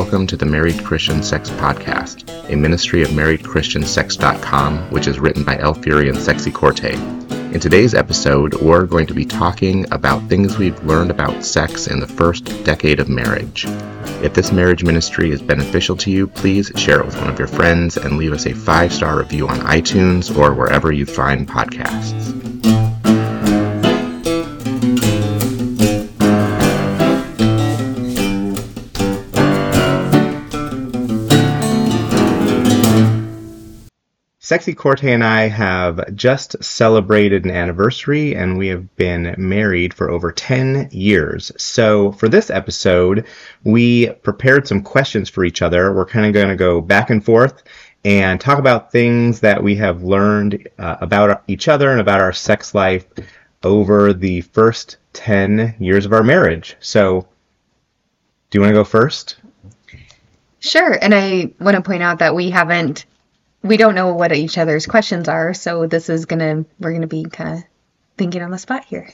welcome to the Married Christian Sex Podcast, a ministry of marriedchristiansex.com, which is written by El Fury and Sexy Corte. In today's episode, we're going to be talking about things we've learned about sex in the first decade of marriage. If this marriage ministry is beneficial to you, please share it with one of your friends and leave us a five star review on iTunes or wherever you find podcasts. Sexy Corte and I have just celebrated an anniversary and we have been married for over 10 years. So, for this episode, we prepared some questions for each other. We're kind of going to go back and forth and talk about things that we have learned uh, about each other and about our sex life over the first 10 years of our marriage. So, do you want to go first? Sure. And I want to point out that we haven't we don't know what each other's questions are, so this is gonna we're gonna be kind of thinking on the spot here.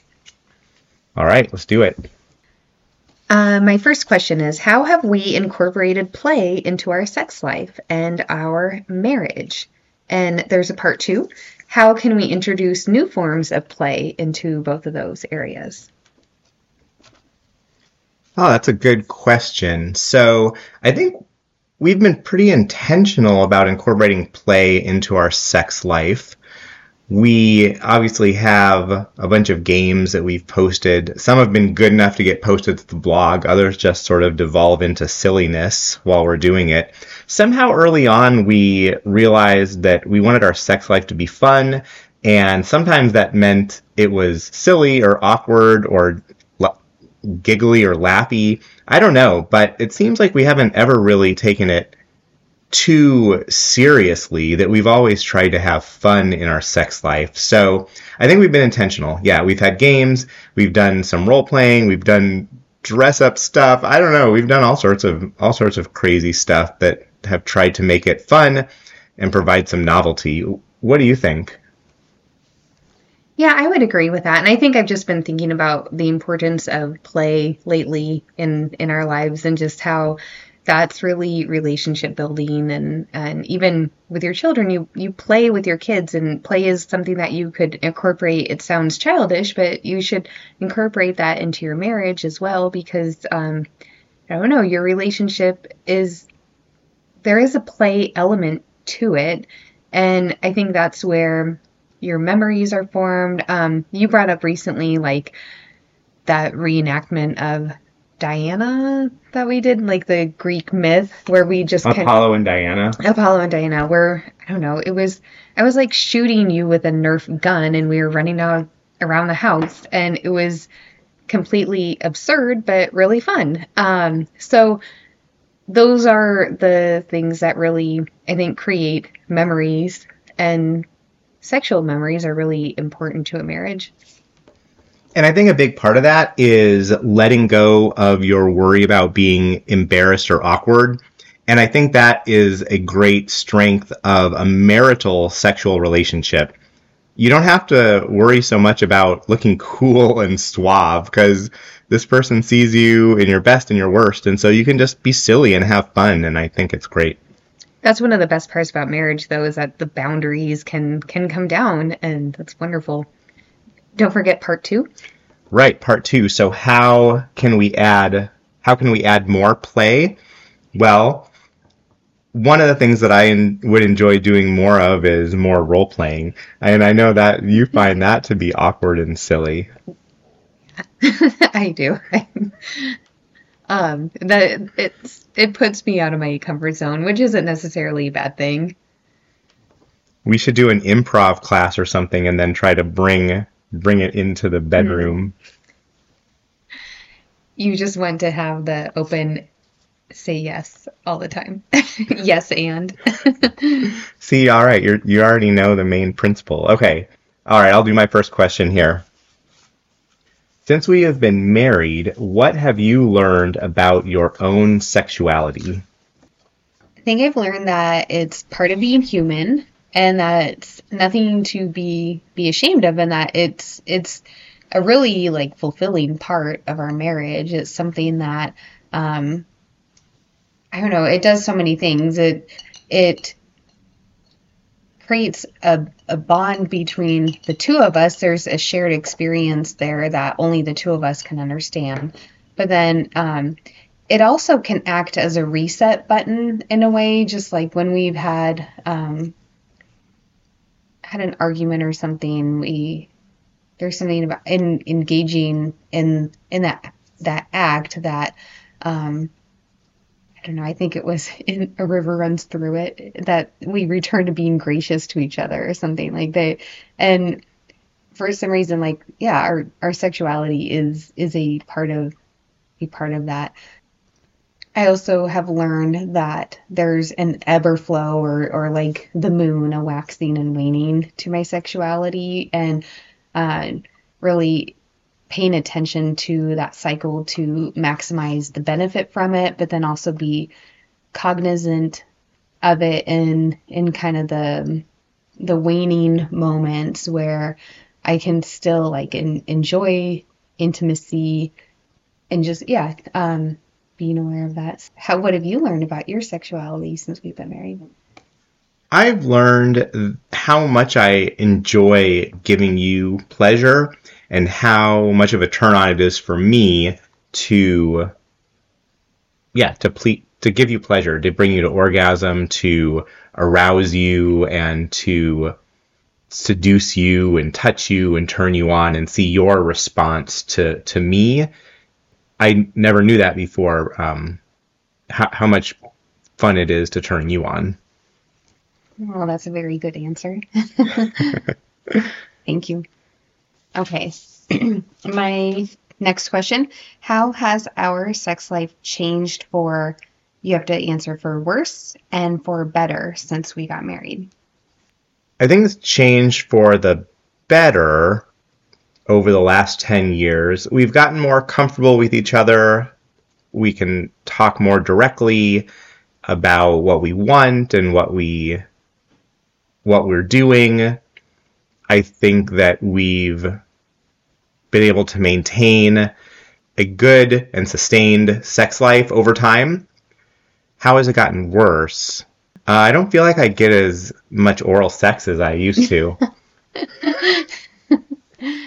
All right, let's do it. Uh, my first question is How have we incorporated play into our sex life and our marriage? And there's a part two. How can we introduce new forms of play into both of those areas? Oh, that's a good question. So I think we've been pretty intentional about incorporating play into our sex life. We obviously have a bunch of games that we've posted. Some have been good enough to get posted to the blog, others just sort of devolve into silliness while we're doing it. Somehow early on, we realized that we wanted our sex life to be fun, and sometimes that meant it was silly or awkward or giggly or lappy. I don't know, but it seems like we haven't ever really taken it too seriously that we've always tried to have fun in our sex life. So I think we've been intentional. Yeah, we've had games, we've done some role playing, we've done dress up stuff. I don't know, we've done all sorts of all sorts of crazy stuff that have tried to make it fun and provide some novelty. What do you think? Yeah, I would agree with that. And I think I've just been thinking about the importance of play lately in in our lives and just how that's really relationship building and and even with your children you you play with your kids and play is something that you could incorporate it sounds childish but you should incorporate that into your marriage as well because um I don't know your relationship is there is a play element to it and I think that's where your memories are formed. Um, you brought up recently like that reenactment of Diana that we did, like the Greek myth where we just Apollo and Diana. Apollo and Diana, where I don't know, it was I was like shooting you with a Nerf gun and we were running out around the house and it was completely absurd but really fun. Um, so those are the things that really I think create memories and sexual memories are really important to a marriage. And I think a big part of that is letting go of your worry about being embarrassed or awkward. And I think that is a great strength of a marital sexual relationship. You don't have to worry so much about looking cool and suave because this person sees you in your best and your worst. And so you can just be silly and have fun. And I think it's great. That's one of the best parts about marriage, though, is that the boundaries can can come down, and that's wonderful. Don't forget part two. Right, part two. So how can we add how can we add more play? Well, one of the things that I in, would enjoy doing more of is more role playing, and I know that you find that to be awkward and silly. I do. um, that it's it puts me out of my comfort zone, which isn't necessarily a bad thing. We should do an improv class or something, and then try to bring bring it into the bedroom. You just want to have the open say yes all the time. yes and. See, all right, you you already know the main principle. Okay. All right, I'll do my first question here. Since we have been married, what have you learned about your own sexuality? I think I've learned that it's part of being human and that it's nothing to be be ashamed of and that it's it's a really like fulfilling part of our marriage. It's something that um I don't know, it does so many things. It it creates a, a bond between the two of us. There's a shared experience there that only the two of us can understand. But then um, it also can act as a reset button in a way, just like when we've had um, had an argument or something. We there's something about in, engaging in in that that act that um, don't know. I think it was in a river runs through it that we return to being gracious to each other or something like that. And for some reason, like yeah, our our sexuality is is a part of a part of that. I also have learned that there's an ebb or flow or, or like the moon, a waxing and waning to my sexuality and uh, really paying attention to that cycle to maximize the benefit from it, but then also be cognizant of it in in kind of the the waning moments where I can still like in, enjoy intimacy and just yeah um, being aware of that. How what have you learned about your sexuality since we've been married? I've learned how much I enjoy giving you pleasure and how much of a turn on it is for me to yeah, to ple- to give you pleasure, to bring you to orgasm, to arouse you and to seduce you and touch you and turn you on and see your response to to me I never knew that before. Um, how, how much fun it is to turn you on. Well, that's a very good answer. Thank you. Okay. My next question How has our sex life changed for, you have to answer for worse and for better since we got married? I think it's changed for the better over the last 10 years. We've gotten more comfortable with each other. We can talk more directly about what we want and what we what we're doing. I think that we've been able to maintain a good and sustained sex life over time. How has it gotten worse? Uh, I don't feel like I get as much oral sex as I used to.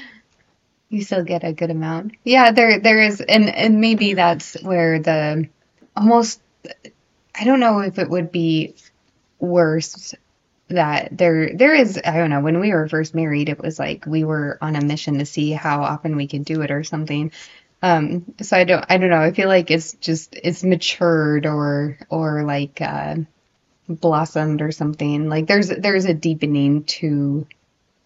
you still get a good amount. Yeah, there there is and and maybe that's where the almost I don't know if it would be worse that there there is I don't know when we were first married it was like we were on a mission to see how often we could do it or something. Um so I don't I don't know I feel like it's just it's matured or or like uh blossomed or something. Like there's there's a deepening to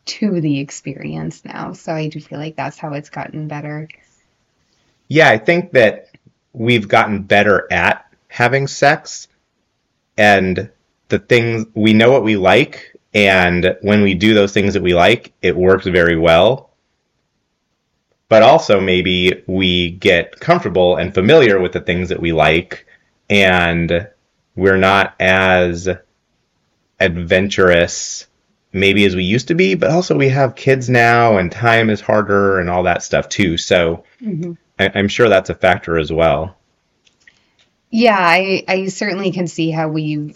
to the experience now. So I do feel like that's how it's gotten better. Yeah, I think that we've gotten better at having sex and the things we know what we like and when we do those things that we like, it works very well. But also maybe we get comfortable and familiar with the things that we like and we're not as adventurous maybe as we used to be, but also we have kids now and time is harder and all that stuff too. So mm-hmm. I, am sure that's a factor as well. Yeah, I, I certainly can see how we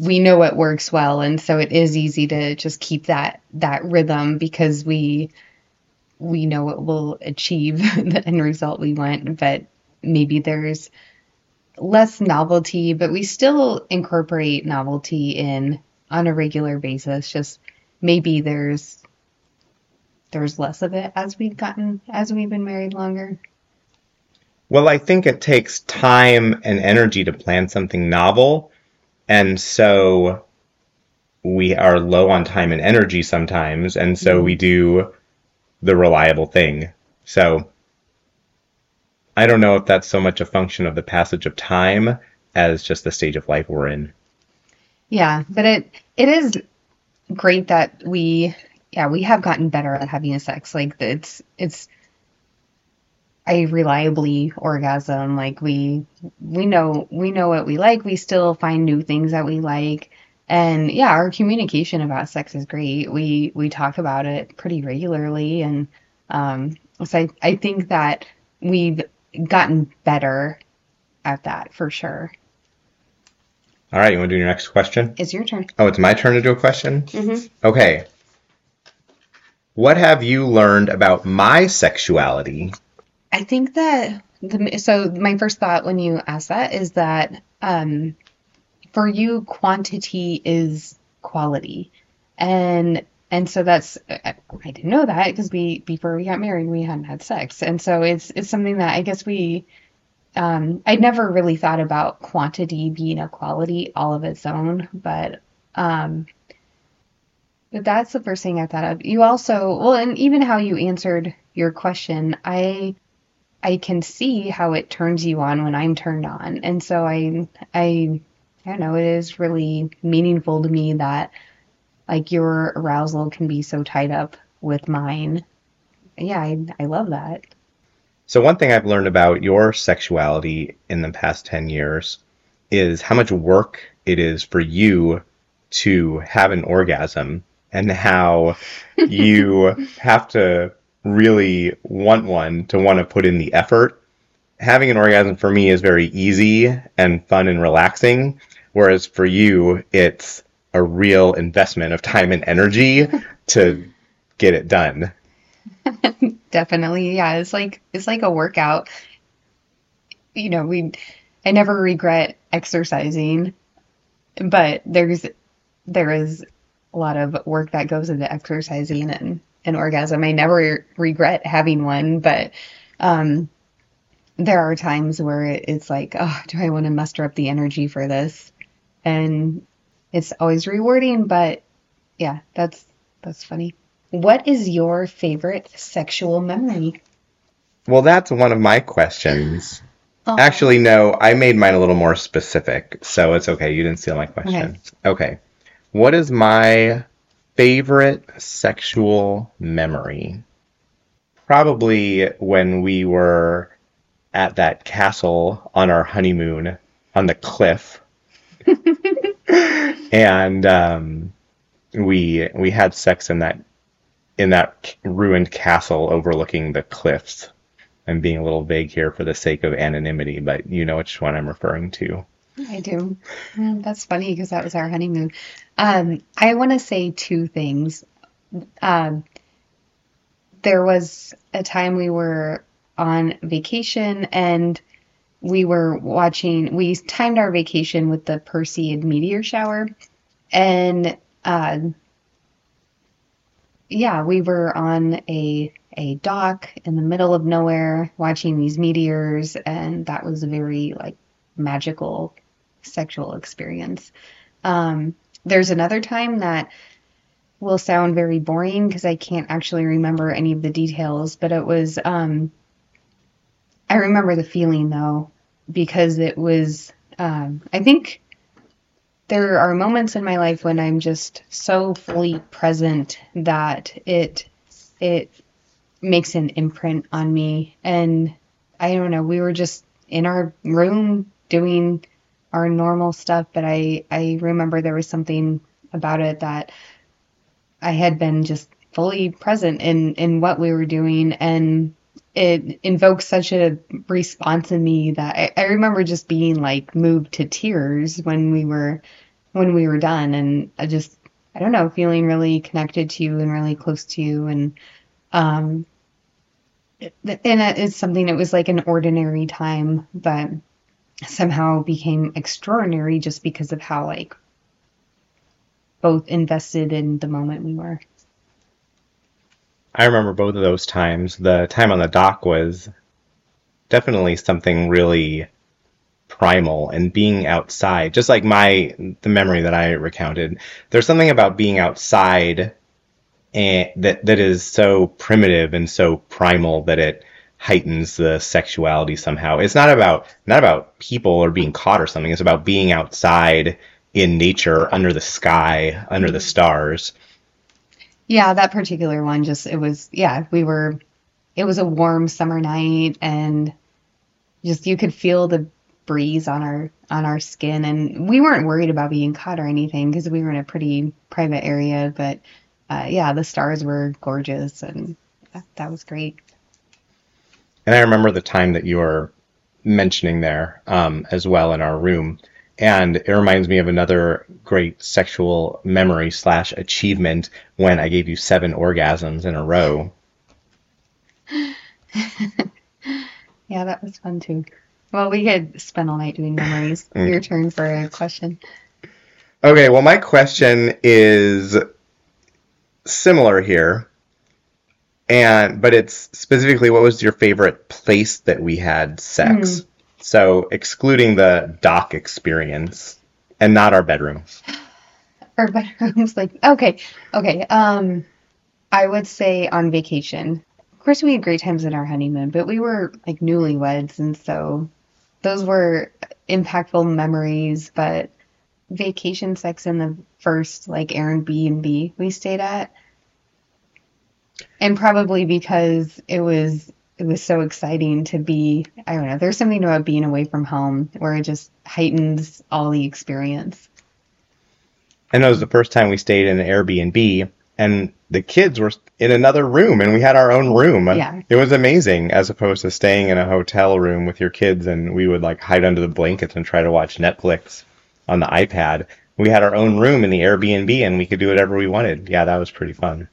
we know it works well, and so it is easy to just keep that that rhythm because we we know it will achieve the end result we want. But maybe there's less novelty, but we still incorporate novelty in on a regular basis. Just maybe there's there's less of it as we've gotten as we've been married longer. Well, I think it takes time and energy to plan something novel, and so we are low on time and energy sometimes, and so mm-hmm. we do the reliable thing. So I don't know if that's so much a function of the passage of time as just the stage of life we're in. Yeah, but it it is great that we yeah we have gotten better at having sex like it's it's I reliably orgasm like we we know we know what we like we still find new things that we like and yeah our communication about sex is great we we talk about it pretty regularly and um so I, I think that we've gotten better at that for sure All right, you want to do your next question? It's your turn. Oh, it's my turn to do a question? Mm-hmm. Okay. What have you learned about my sexuality? I think that the, so my first thought when you asked that is that um, for you quantity is quality, and and so that's I I didn't know that because we before we got married we hadn't had sex, and so it's it's something that I guess we um, I'd never really thought about quantity being a quality all of its own, but um, but that's the first thing I thought of. You also well, and even how you answered your question, I I can see how it turns you on when I'm turned on. And so I I I don't know, it is really meaningful to me that like your arousal can be so tied up with mine. Yeah, I I love that. So, one thing I've learned about your sexuality in the past 10 years is how much work it is for you to have an orgasm and how you have to really want one to want to put in the effort. Having an orgasm for me is very easy and fun and relaxing, whereas for you, it's a real investment of time and energy to get it done. Definitely. Yeah, it's like it's like a workout. You know, we I never regret exercising, but there's there is a lot of work that goes into exercising and an orgasm. I never regret having one, but um there are times where it's like, oh, do I want to muster up the energy for this? And it's always rewarding, but yeah, that's that's funny. What is your favorite sexual memory? Well, that's one of my questions. Oh, Actually, no, I made mine a little more specific, so it's okay. You didn't steal my question. Okay. What is my favorite sexual memory? Probably when we were at that castle on our honeymoon on the cliff. and um, we we had sex in that in that ruined castle overlooking the cliffs. I'm being a little vague here for the sake of anonymity, but you know which one I'm referring to. I do. Mm, That's funny because that was our honeymoon. Um, I want to say two things. Um, there was a time we were on vacation and we were watching, we timed our vacation with the Perseid meteor shower. And uh, yeah, we were on a a dock in the middle of nowhere watching these meteors, and that was very like magical sexual experience. Um, there's another time that will sound very boring because I can't actually remember any of the details, but it was um, I remember the feeling though because it was um, I think there are moments in my life when I'm just so fully present that it it makes an imprint on me and I don't know we were just in our room doing our normal stuff but I I remember there was something about it that I had been just fully present in in what we were doing and it invokes such a response in me that I, I remember just being like moved to tears when we were when we were done and I just I don't know feeling really connected to you and really close to you and um and it- it's something it was like an ordinary time but somehow became extraordinary just because of how like both invested in the moment we were I remember both of those times. The time on the dock was definitely something really primal and being outside, just like my the memory that I recounted. There's something about being outside and that that is so primitive and so primal that it heightens the sexuality somehow. It's not about not about people or being caught or something. It's about being outside in nature, under the sky, under the stars. Yeah, that particular one just it was yeah, we were it was a warm summer night and just you could feel the breeze on our on our skin and we weren't worried about being caught or anything because we were in a pretty private area, but uh, yeah, the stars were gorgeous and that, that was great. And I remember the time that you were mentioning there um, as well in our room. And it reminds me of another great sexual memory slash achievement when I gave you seven orgasms in a row. yeah, that was fun too. Well, we could spend all night doing memories. Mm. Your turn for a question. Okay, well, my question is similar here, and but it's specifically what was your favorite place that we had sex? Mm. So excluding the dock experience and not our bedrooms. Our bedrooms, like okay, okay. Um, I would say on vacation. Of course, we had great times in our honeymoon, but we were like newlyweds, and so those were impactful memories. But vacation sex in the first like Airbnb we stayed at, and probably because it was it was so exciting to be I don't know, there's something about being away from home where it just heightens all the experience. And it was the first time we stayed in an Airbnb and the kids were in another room and we had our own room. Yeah. It was amazing as opposed to staying in a hotel room with your kids and we would like hide under the blankets and try to watch Netflix on the iPad. We had our own room in the Airbnb and we could do whatever we wanted. Yeah, that was pretty fun.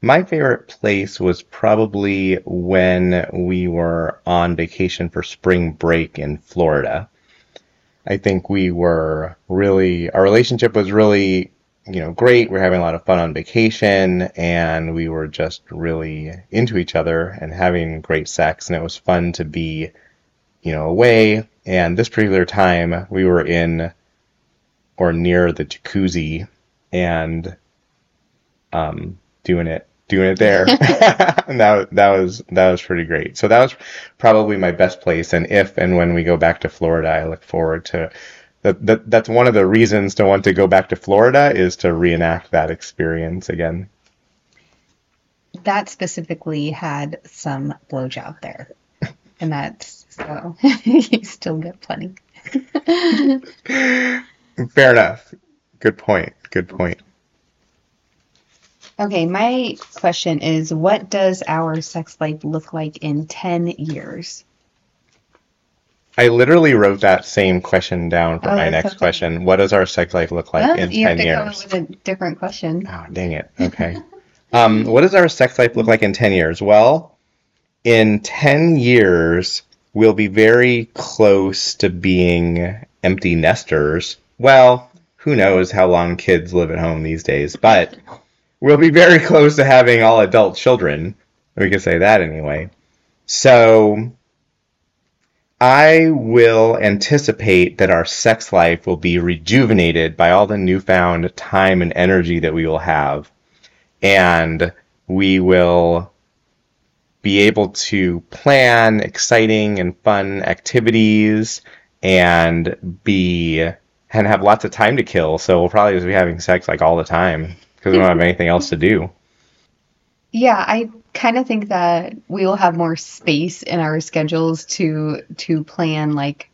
My favorite place was probably when we were on vacation for spring break in Florida. I think we were really, our relationship was really, you know, great. We're having a lot of fun on vacation and we were just really into each other and having great sex. And it was fun to be, you know, away. And this particular time we were in or near the jacuzzi and um, doing it doing it there. and that that was that was pretty great. So that was probably my best place. And if and when we go back to Florida, I look forward to that. that that's one of the reasons to want to go back to Florida is to reenact that experience again. That specifically had some blowjob there, and that's so you still get plenty. Fair enough. Good point. Good point. Okay, my question is what does our sex life look like in 10 years? I literally wrote that same question down for oh, my next question. What does our sex life look like well, in 10 years? You have to come up with a different question. Oh, dang it. Okay. um, what does our sex life look like in 10 years? Well, in 10 years, we'll be very close to being empty nesters. Well, who knows how long kids live at home these days, but we'll be very close to having all adult children. We can say that anyway. So I will anticipate that our sex life will be rejuvenated by all the newfound time and energy that we will have. And we will be able to plan exciting and fun activities and be and have lots of time to kill. So we'll probably just be having sex like all the time because we don't have anything else to do. Yeah, I kind of think that we will have more space in our schedules to to plan like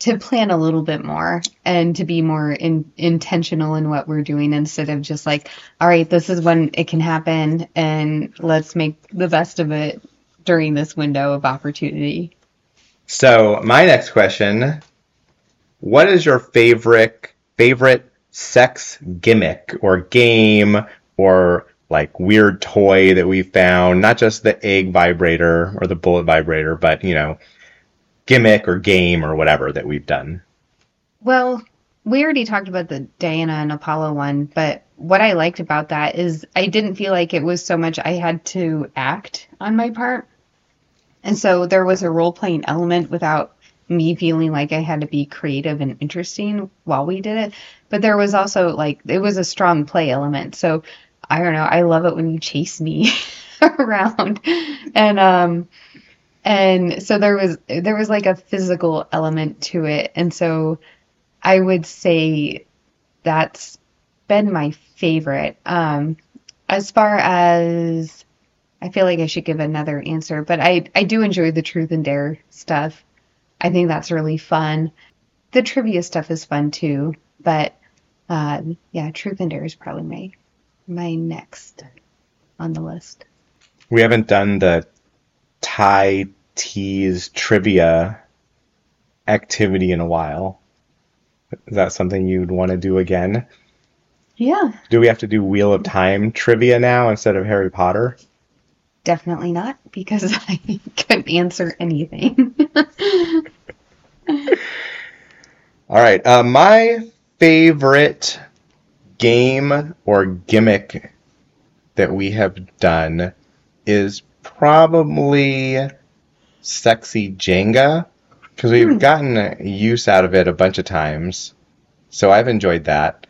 to plan a little bit more and to be more in, intentional in what we're doing instead of just like, all right, this is when it can happen and let's make the best of it during this window of opportunity. So, my next question, what is your favorite favorite sex gimmick or game or like weird toy that we found, not just the egg vibrator or the bullet vibrator, but you know, gimmick or game or whatever that we've done. Well, we already talked about the Diana and Apollo one, but what I liked about that is I didn't feel like it was so much I had to act on my part. And so there was a role playing element without me feeling like I had to be creative and interesting while we did it. But there was also like it was a strong play element. So I don't know. I love it when you chase me around, and um, and so there was there was like a physical element to it, and so I would say that's been my favorite. Um, as far as I feel like I should give another answer, but I I do enjoy the truth and dare stuff. I think that's really fun. The trivia stuff is fun too, but uh, yeah, Truth and Dare is probably my my next on the list. We haven't done the Thai teas trivia activity in a while. Is that something you'd want to do again? Yeah. Do we have to do Wheel of Time trivia now instead of Harry Potter? Definitely not, because I couldn't answer anything. All right. Uh, my favorite game or gimmick that we have done is probably Sexy Jenga because we've Hmm. gotten use out of it a bunch of times. So I've enjoyed that.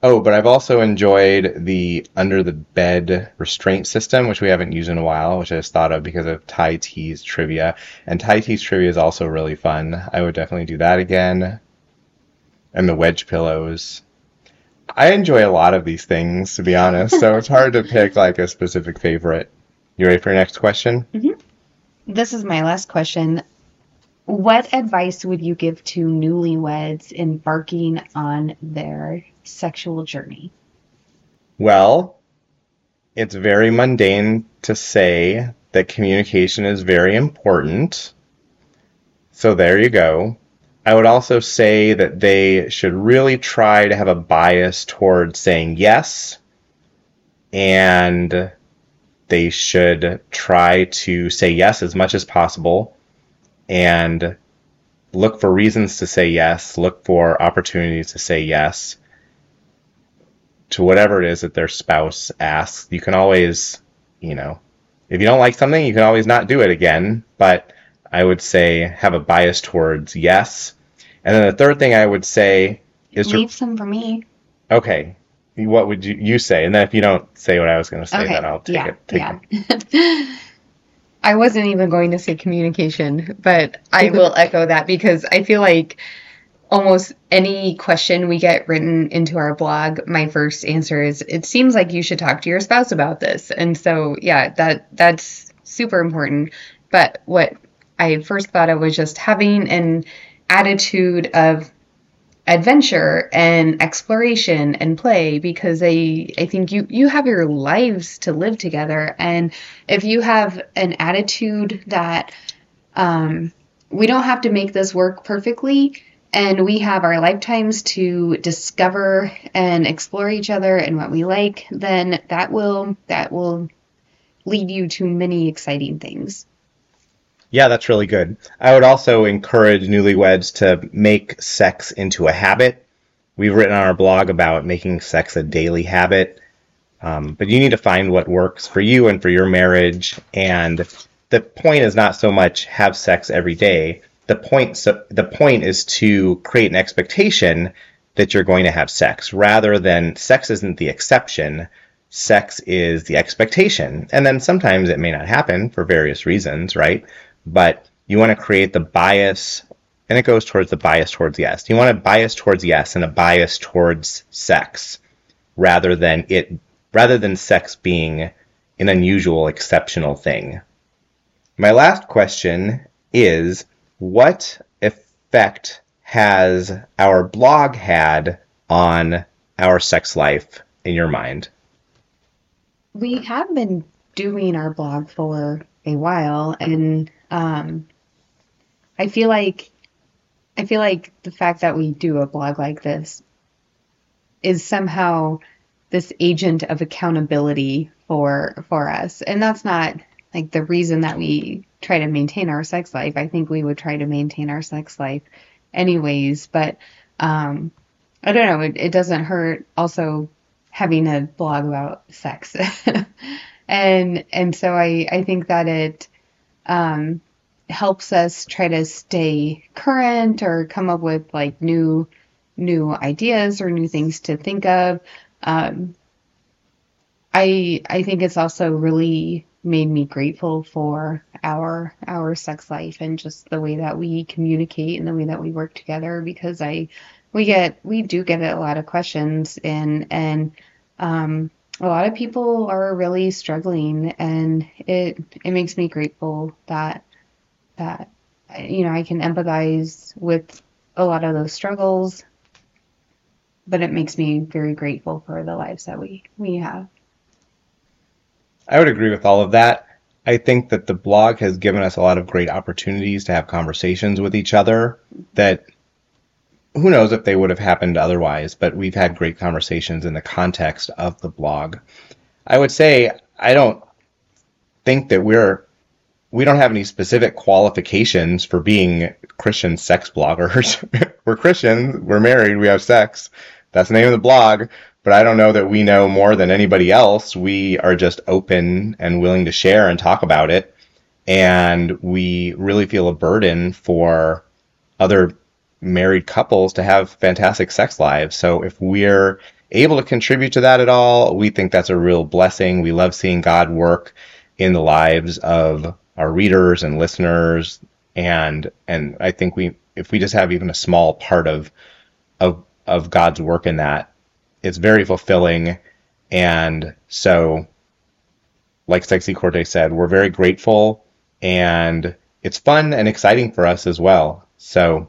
Oh, but I've also enjoyed the under the bed restraint system, which we haven't used in a while, which I just thought of because of Tai T's trivia. And Tai T's trivia is also really fun. I would definitely do that again. And the wedge pillows. I enjoy a lot of these things, to be honest, so it's hard to pick like a specific favorite. You ready for your next question? Mm-hmm. this is my last question. What advice would you give to newlyweds embarking on their sexual journey? Well, it's very mundane to say that communication is very important. So there you go. I would also say that they should really try to have a bias towards saying yes, and they should try to say yes as much as possible and look for reasons to say yes, look for opportunities to say yes to whatever it is that their spouse asks. You can always, you know, if you don't like something, you can always not do it again. But I would say have a bias towards yes. And then the third thing I would say is to, Leave some for me. okay, what would you, you say? And then if you don't say what I was going to say, Okay. then I'll take yeah. it. Take yeah. I wasn't even going to say communication, but I will echo that because I feel like almost any question we get written into our blog, my first answer is it seems like you should talk to your spouse about this. And so, yeah, that that's super important. But what I first thought of was just having an attitude of adventure and exploration and play because I I think you you have your lives to live together. And if you have an attitude that um, we don't have to make this work perfectly and we have our lifetimes to discover and explore each other and what we like then that will that will lead you to many exciting things Yeah, that's really good. I would also encourage newlyweds to make sex into a habit. We've written on our blog about making sex a daily habit, um, but you need to find what works for you and for your marriage. And the point is not so much have sex every day. The point, so, the point is to create an expectation that you're going to have sex, rather than sex isn't the exception. Sex is the expectation, and then sometimes it may not happen for various reasons, right? But you want to create the bias and it goes towards the bias towards yes. You want a bias towards yes and a bias towards sex rather than it rather than sex being an unusual exceptional thing. My last question is what effect has our blog had on our sex life in your mind? We have been doing our blog for a while and um, I feel like I feel like the fact that we do a blog like this is somehow this agent of accountability for for us. And that's not like the reason that we try to maintain our sex life. I think we would try to maintain our sex life anyways, but um I don't know, it, it doesn't hurt also having a blog about sex. and and so I I think that it um helps us try to stay current or come up with like new new ideas or new things to think of. Um, I I think it's also really made me grateful for our our sex life and just the way that we communicate and the way that we work together because I we get we do get a lot of questions and and um, a lot of people are really struggling and it it makes me grateful that that you know I can empathize with a lot of those struggles but it makes me very grateful for the lives that we we have I would agree with all of that. I think that the blog has given us a lot of great opportunities to have conversations with each other that who knows if they would have happened otherwise, but we've had great conversations in the context of the blog. I would say I don't think that we're we don't have any specific qualifications for being Christian sex bloggers. we're Christians, we're married, we have sex. That's the name of the blog, but I don't know that we know more than anybody else. We are just open and willing to share and talk about it. And we really feel a burden for other married couples to have fantastic sex lives. So if we're able to contribute to that at all, we think that's a real blessing. We love seeing God work in the lives of our readers and listeners. And and I think we if we just have even a small part of of of God's work in that, it's very fulfilling. And so, like Sexy Corte said, we're very grateful and it's fun and exciting for us as well. So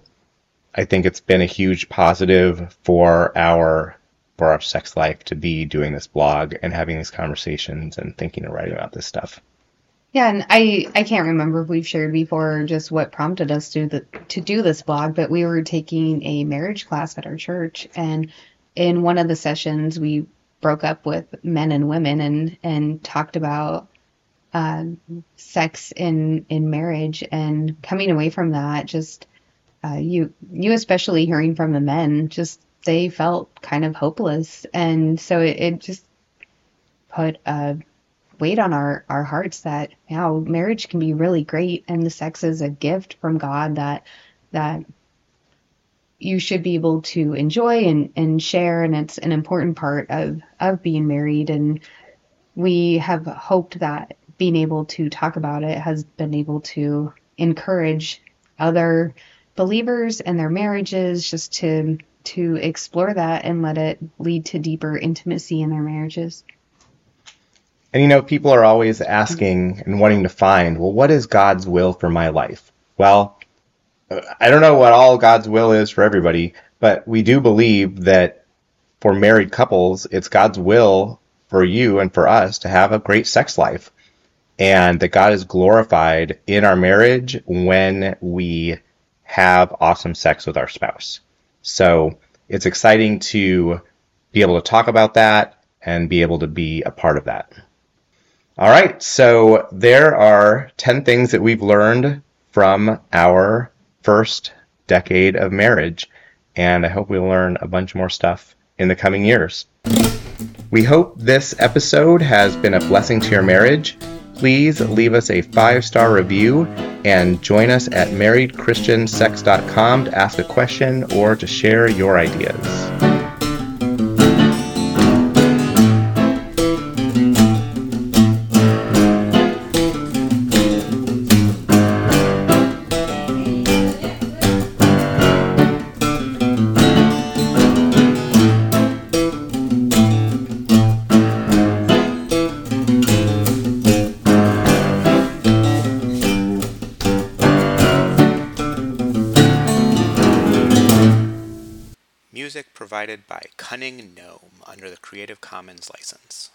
I think it's been a huge positive for our for our sex life to be doing this blog and having these conversations and thinking and writing about this stuff. Yeah, and I I can't remember if we've shared before just what prompted us to the to do this blog, but we were taking a marriage class at our church, and in one of the sessions we broke up with men and women and and talked about uh, sex in in marriage and coming away from that just uh, you you especially hearing from the men just they felt kind of hopeless. And so it, it just put a weight on our our hearts that how marriage can be really great and the sex is a gift from God that that you should be able to enjoy and, and share and it's an important part of of being married and we have hoped that being able to talk about it has been able to encourage other believers and their marriages just to to explore that and let it lead to deeper intimacy in their marriages. And you know, people are always asking and wanting to find, well, what is God's will for my life? Well, uh, I don't know what all God's will is for everybody, but we do believe that for married couples, it's God's will for you and for us to have a great sex life. And that God is glorified in our marriage when we have awesome sex with our spouse. So it's exciting to be able to talk about that and be able to be a part of that. All right, so there are 10 things that we've learned from our first decade of marriage, and I hope we'll learn a bunch more stuff in the coming years. We hope this episode has been a blessing to your marriage. Please leave us a five star review and join us at marriedchristiansex.com to ask a question or to share your ideas. Cunning Gnome under the Creative Commons license.